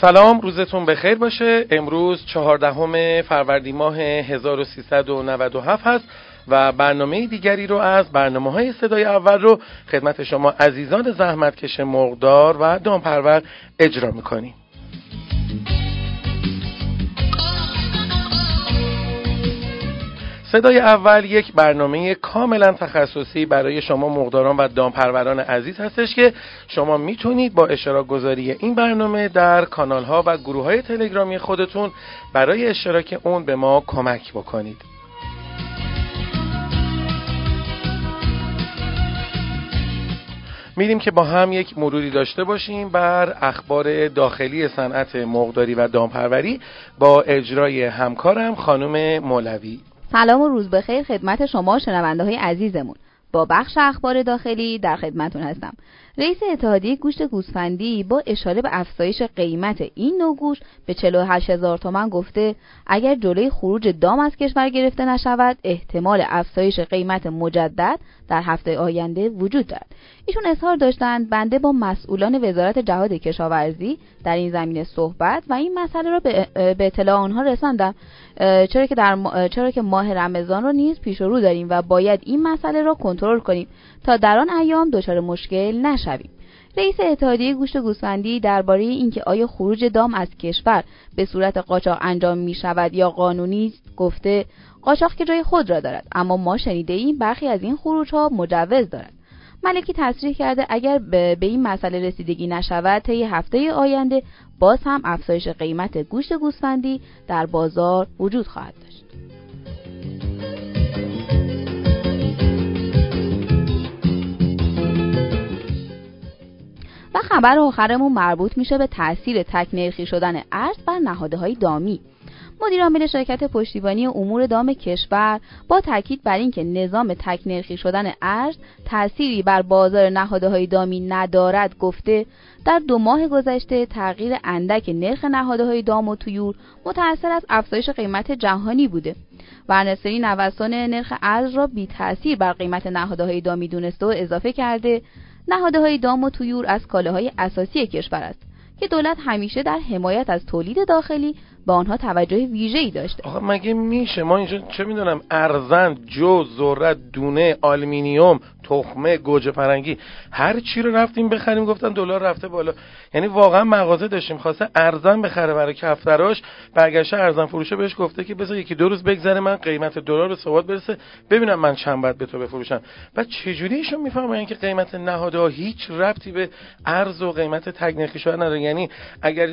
سلام روزتون بخیر باشه. امروز چهاردهم فروردین ماه 1397 هست و برنامه دیگری رو از برنامه های صدای اول رو خدمت شما عزیزان زحمتکش مقدار و دامپرور اجرا می‌کنیم. صدای اول یک برنامه کاملا تخصصی برای شما مقداران و دامپروران عزیز هستش که شما می‌تونید با اشتراک گذاری این برنامه در کانال ها و گروه های تلگرامی خودتون برای اشتراک اون به ما کمک بکنید. میریم که با هم یک مروری داشته باشیم بر اخبار داخلی صنعت مقداری و دامپروری با اجرای همکارم خانم مولوی. سلام و روز بخیر خدمت شما شنونده های عزیزمون. با بخش اخبار داخلی در خدمتون هستم. رئیس اتحادیه گوشت گوسفندی با اشاره به افزایش قیمت این نوع گوشت به 48 هزار تومن گفته اگر جلوی خروج دام از کشور گرفته نشود احتمال افزایش قیمت مجدد در هفته آینده وجود دارد. ایشون اظهار داشتند بنده با مسئولان وزارت جهاد کشاورزی در این زمینه صحبت و این مسئله را به اطلاع آنها رساندم چرا که در چرا که ماه رمضان رو نیز پیش رو داریم و باید این مسئله را کنترل کنیم. تا در آن ایام دچار مشکل نشویم. رئیس اتحادیه گوشت گوسفندی درباره اینکه آیا خروج دام از کشور به صورت قاچاق انجام می شود یا قانونی گفته قاچاق که جای خود را دارد اما ما شنیده ایم برخی از این خروج ها مجوز دارد. ملکی تصریح کرده اگر به این مسئله رسیدگی نشود طی هفته آینده باز هم افزایش قیمت گوشت گوسفندی در بازار وجود خواهد داشت. خبر آخرمون مربوط میشه به تاثیر تک نرخی شدن ارز بر نهادهای دامی. مدیر عامل شرکت پشتیبانی امور دام کشور با تاکید بر اینکه نظام تک نرخی شدن ارز تأثیری بر بازار نهادهای دامی ندارد گفته در دو ماه گذشته تغییر اندک نرخ نهاده‌های دام و طیور متأثر از افزایش قیمت جهانی بوده. ورنسری نوسان نرخ ارز را بی تاثیر بر قیمت نهاده‌های دامی دونسته و اضافه کرده نهاده‌های دام و طیور از کالاهای اساسی کشور است که دولت همیشه در حمایت از تولید داخلی به آنها توجه ویژه‌ای داشته. آقا مگه میشه؟ ما اینجا چه می‌دونم ارزن جو ذرت دونه آلومینیوم تخمه گوجه فرنگی هر چی رو رفتیم بخریم گفتن دلار رفته بالا. یعنی واقعا مغازه داشتیم خواسته ارزن بخره برای کفتراش برگشته ارزن فروشه بهش گفته که بذار یکی دو روز بگذره من قیمت دلار به ثبات برسه ببینم من چند بعد به تو بفروشم. بعد چجوری ایشون می‌فهمن که قیمت نهادها هیچ ربطی به ارز و قیمت تگ شده نداره؟ یعنی اگر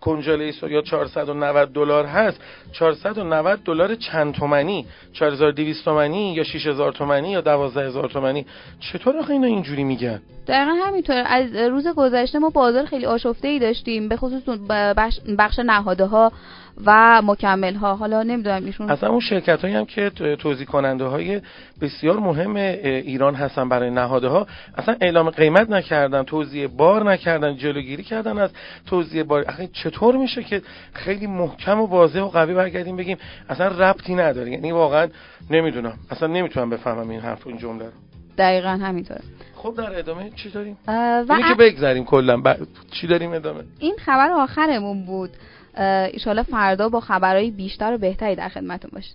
کنجاله یا 490 دلار هست 490 دلار چند تومانی؟ 4200 تومانی یا 6000 تومانی یا 12000 تومانی؟ چطور آخه اینا اینجوری میگن؟ دقیقا همینطور از روز گذشته ما بازار خیلی آشفته ای داشتیم به خصوص بخش, بخش نهاده ها و مکمل ها حالا نمی‌دونم ایشون اصلا اون شرکت هایی هم که توضیح کننده های بسیار مهم ایران هستن برای نهاده ها اصلا اعلام قیمت نکردن توضیح بار نکردن جلوگیری کردن از توضیح بار. اخی چطور میشه که خیلی محکم و واضح و قوی برگردیم بگیم اصلا ربطی نداره؟ یعنی واقعا نمی‌دونم. اصلا نمی‌تونم بفهمم این حرف این جمله رو. دقیقا همینطوره خب در ادامه چی داریم؟ و که بگذاریم کلا ب... چی داریم ادامه؟ این خبر آخرمون بود ایشالا فردا با خبرهای بیشتر و بهتری در خدمتون باشه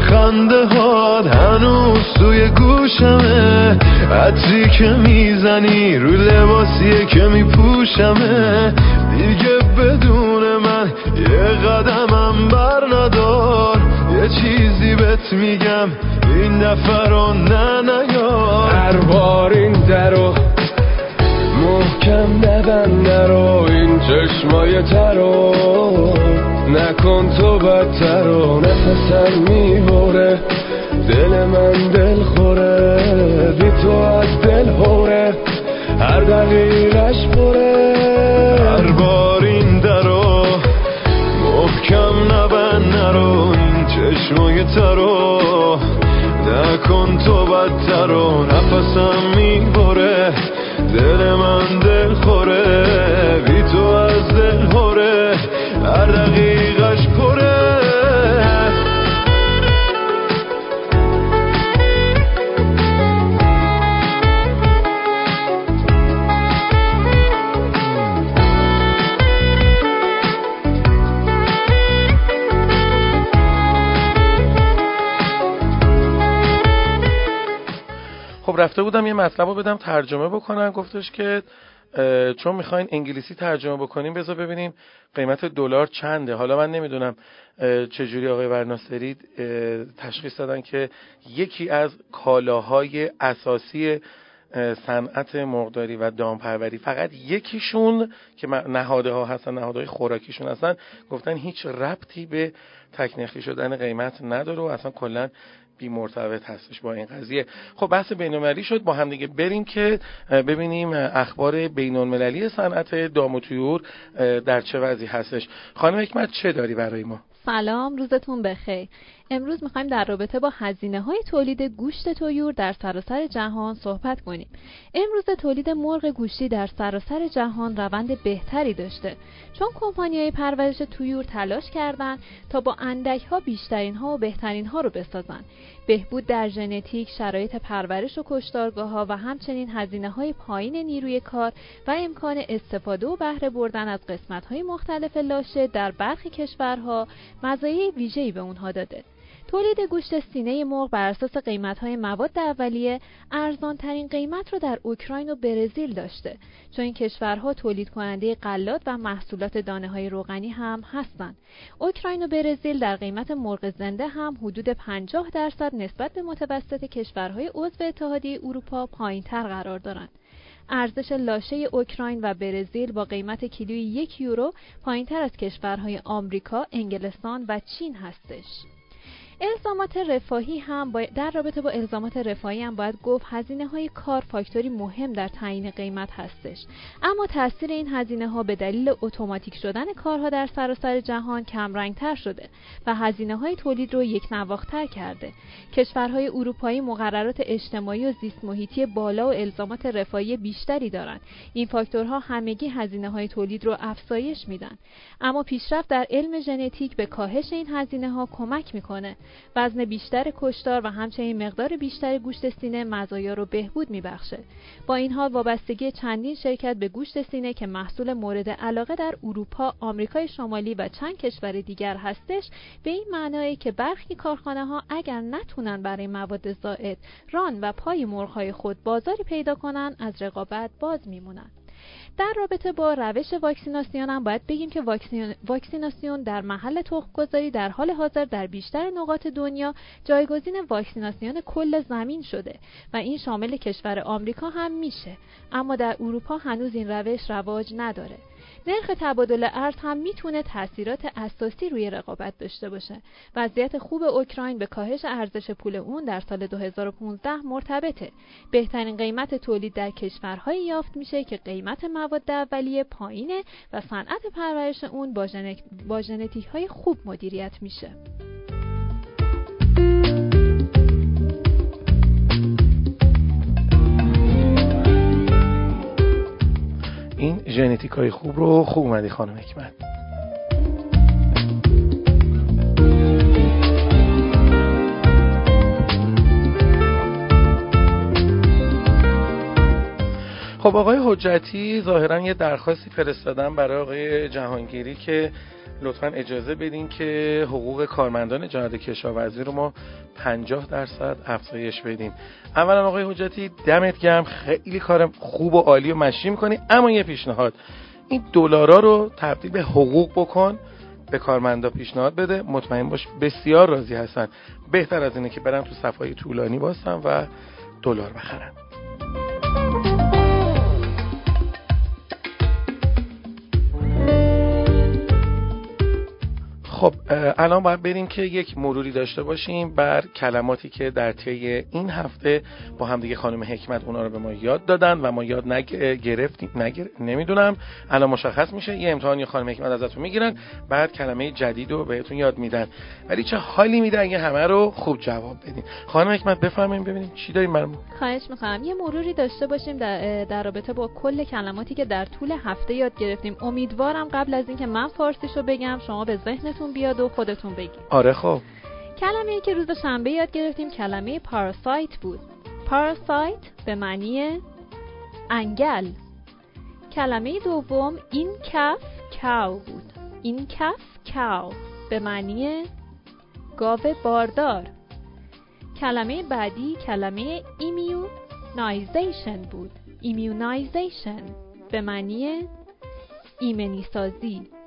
خنده هاد هنوز توی گوشمه. عطری که می‌زنی رو لباسیه که میپوشمه. دیگه بدون من یه قدمم بر ندار. یه چیزی بهت میگم این دفعه رو نه نیار. هر بار این درو محکم نبند رو این چشمای ترو نکن تو بدتر و نفسم می‌بره. دل من دل خوره بی تو از دل هوره. هر دقیقش پره هر بار این درو محکم نبند نرو این چشمای ترو نکن تو بدتر و نفسم می‌بره. دل من رفته بودم یه مطلب رو بدم ترجمه بکنن. گفتش که چون می‌خواین انگلیسی ترجمه بکنیم بذار ببینیم قیمت دلار چنده. حالا من نمی‌دونم چجوری آقای ورناصری تشخیص دادن که یکی از کالاهای اساسی صنعت مرغداری و دامپروری فقط یکیشون که نهاده ها هستن نهادهای خوراکیشون هستن گفتن هیچ ربطی به تکنیخی شدن قیمت نداره و اصلا کلا بی مرتبط هستش با این قضیه. خب بحث بین شد. با هم دیگه بریم که ببینیم اخبار بین المللی صنعت دام و طیور در چه وضعی هستش. خانم حکمت چه داری برای ما؟ سلام روزتون بخیر. امروز می‌خوایم در رابطه با هزینه های تولید گوشت تویور در سراسر جهان صحبت کنیم. امروز تولید مرغ گوشتی در سراسر جهان روند بهتری داشته چون کمپانی های پرورش تویور تلاش کردند تا با اندک ها بیشترین ها و بهترین ها رو بسازن. بهبود در ژنتیک، شرایط پرورش و کشتارگاه ها و همچنین هزینه های پایین نیروی کار و امکان استفاده و بهره بردن از قسمت های مختلف لاشه در برخی کشورها مزایای ویژه‌ای به اونها داده. تولید گوشت سینه مرغ بر اساس قیمت‌های مواد اولیه ارزانترین قیمت را در اوکراین و برزیل داشته چون این کشورها تولید کننده غلات و محصولات دانه های روغنی هم هستند. اوکراین و برزیل در قیمت مرغ زنده هم حدود 50 درصد نسبت به متوسط کشورهای عضو اتحادیه اروپا پایینتر قرار دارند. ارزش لاشه اوکراین و برزیل با قیمت کیلوی یک یورو پایینتر از کشورهای آمریکا، انگلستان و چین هستش. الزامات رفاهی هم در رابطه با الزامات رفاهی هم باید گفت هزینه های کار فاکتوری مهم در تعیین قیمت هستش. اما تاثیر این هزینه ها به دلیل اتوماتیک شدن کارها در سراسر جهان کمرنگتر شده و هزینه های تولید رو یک نواختر کرده. کشورهای اروپایی مقررات اجتماعی و زیست محیطی بالا و الزامات رفاهی بیشتری دارند. این فاکتورها همگی هزینه های تولید رو افزایش میدن. اما پیشرفت در علم ژنتیک به کاهش این هزینه ها کمک می‌کنه. وزن بیشتر کشتار و همچنین مقدار بیشتر گوشت سینه مزایا رو بهبود میبخشه. با این حال وابستگی چندین شرکت به گوشت سینه که محصول مورد علاقه در اروپا آمریکای شمالی و چند کشور دیگر هستش به این معنایی که برخی کارخانه ها اگر نتونن برای مواد زائد ران و پای مرغهای خود بازاری پیدا کنن از رقابت باز میمونن. در رابطه با روش واکسیناسیون هم باید بگیم که واکسیناسیون در محل گذاری در حال حاضر در بیشتر نقاط دنیا جایگزین واکسیناسیون کل زمین شده و این شامل کشور آمریکا هم میشه. اما در اروپا هنوز این روش رواج نداره. نرخ تبادل ارز هم می‌تونه تاثیرات اساسی روی رقابت داشته باشه. وضعیت خوب اوکراین به کاهش ارزش پول اون در سال 2015 مرتبطه. بهترین قیمت تولید در کشورهایی یافت میشه که قیمت مواد اولیه پایینه و صنعت پرورش اون با ژنتیک های خوب مدیریت میشه. این ژنتیک های خوب رو خوب اومدی خانم حکمت. خب آقای حجتی ظاهرا یه درخواستی فرستادن برای آقای جهانگیری که لطفا اجازه بدین که حقوق کارمندان جهاد کشاورزی رو ما 50 درصد افزایش بدیم اولا آقای حجتی دمت گرم خیلی کار خوب و عالی و مشی می‌کنی. اما یه پیشنهاد این دلارا رو تبدیل به حقوق بکن به کارمندا پیشنهاد بده. مطمئن باش بسیار راضی هستن. بهتر از اینه که برن تو صفای طولانی باسن و دلار بخرن. خب الان باید بریم که یک مروری داشته باشیم بر کلماتی که در طی این هفته با هم دیگه خانم حکمت اونا رو به ما یاد دادن و ما یاد نگرفتیم نگر... نمی‌دونم. الان مشخص میشه. یه امتحانی خانم حکمت ازتون می‌گیرن بعد کلمه جدید رو بهتون یاد میدن. ولی چه حالی میده اگه همه رو خوب جواب بدین؟ خانم حکمت بفرمایید ببینیم چی داریم برامون. خواهش می‌کنم. یه مروری داشته باشیم در, در رابطه با کل کلماتی که در طول هفته یاد گرفتیم. امیدوارم قبل از اینکه من فارسیشو بگم شما به ذهنتون بیاد و خودتون بگید. آره خب. کلمه ای که روز شنبه یاد گرفتیم کلمه parasite بود. parasite به معنی انگل. کلمه دوم in-calf cow بود. in-calf cow به معنی گاو باردار. کلمه بعدی کلمه immunization بود. immunization به معنی ایمنی سازی.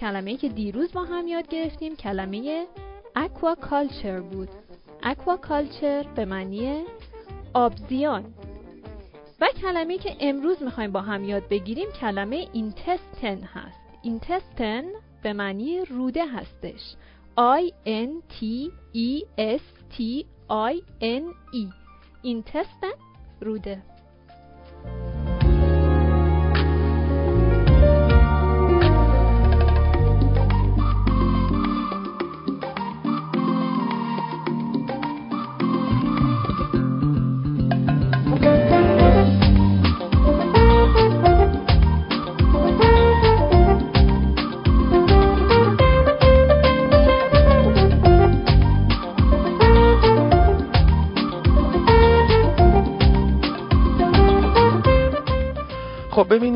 کلمه که دیروز با هم یاد گرفتیم کلمه اکواکالچر بود. اکواکالچر به معنی آبزیان. و کلمه که امروز می‌خوایم با هم یاد بگیریم کلمه اینتستن هست. اینتستن به معنی روده هستش. I N T E S T I N E. اینتستن روده.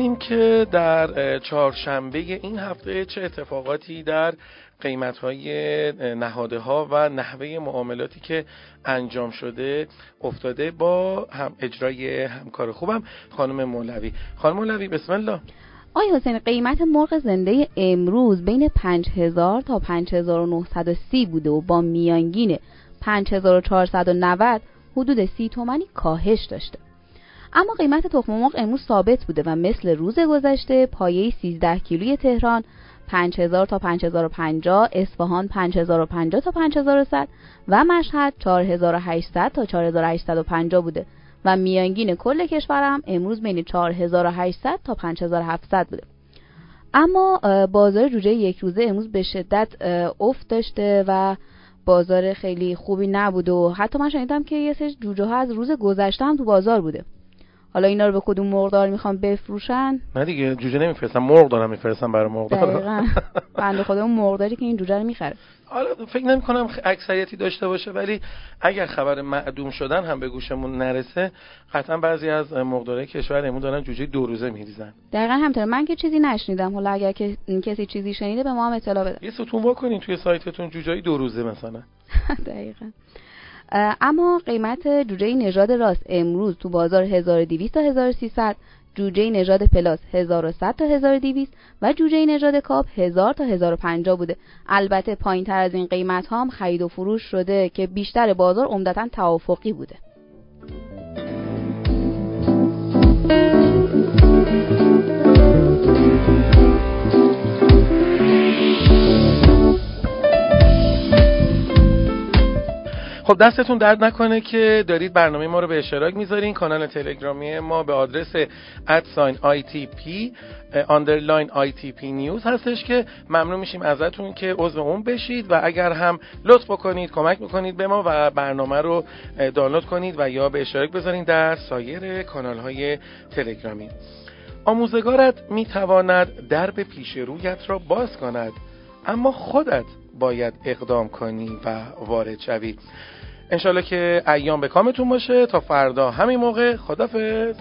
ببینیم که در چهارشنبه این هفته چه اتفاقاتی در قیمت های نهاده ها و نحوه معاملاتی که انجام شده افتاده با هم اجرای همکار خوبم خانم مولوی. خانم مولوی بسم الله. آی حسین قیمت مرغ زنده امروز بین 5000 تا 5930 بوده و با میانگین 5490 حدود 30 تومانی کاهش داشته. اما قیمت تخم مرغ امروز ثابت بوده و مثل روز گذشته پایه 13 کیلوی تهران 5000 تا 5050 اصفهان 5050 تا 5100 و مشهد 4800 تا 4850 بوده و میانگین کل کشورم امروز بین 4800 تا 5700 بوده. اما بازار جوجه یک روزه امروز به شدت افت داشته و بازار خیلی خوبی نبود و حتی من شنیدم که یه سری جوجه ها از روز گذشته هم تو بازار بوده. حالا اینا رو به کدوم مرغدار می‌خوان بفروشن. نه دیگه جوجه نمیفرستن مرغ دارم میفرستن برای مرغ دقیقاً. بنده خدا اون مرغداری که این جوجه رو می‌خره. حالا فکر نمی کنم اکثریتی داشته باشه ولی اگر خبر معدوم شدن هم به گوشمون نرسه قطعا بعضی از مقداره کشور امون دارن جوجه دو روزه میریزن. دقیقا همطور من که چیزی نشنیدم. حالا اگر که کسی چیزی شنیده به ما هم اطلاع بده. یه ستون واکنین توی سایتتون جوجه دو روزه مثلا. دقیقا. اما قیمت جوجه نژاد راست امروز تو بازار 1200 تا 1300 جوجه نژاد پلاس 1100 تا 1200 و جوجه نژاد کاپ 1000 تا 1050 بوده. البته پایین تر از این قیمت هم خرید و فروش شده که بیشتر بازار عمدتا توافقی بوده. خب دستتون درد نکنه که دارید برنامه ما رو به اشتراک می‌ذارین. کانال تلگرامی ما به آدرس at sign P underline P news هستش که ممنون میشیم ازتون که عضو اون بشید و اگر هم لطف بکنید کمک می‌کنید به ما و برنامه رو دانلود کنید و یا به اشتراک بذارین در سایر کانال های تلگرامی. آموزگارت می‌تواند درب پیش رویت را باز کند اما خودت باید اقدام کنی و وارد شوی. انشالله که ایام به کامتون باشه. تا فردا همین موقع خدافظ.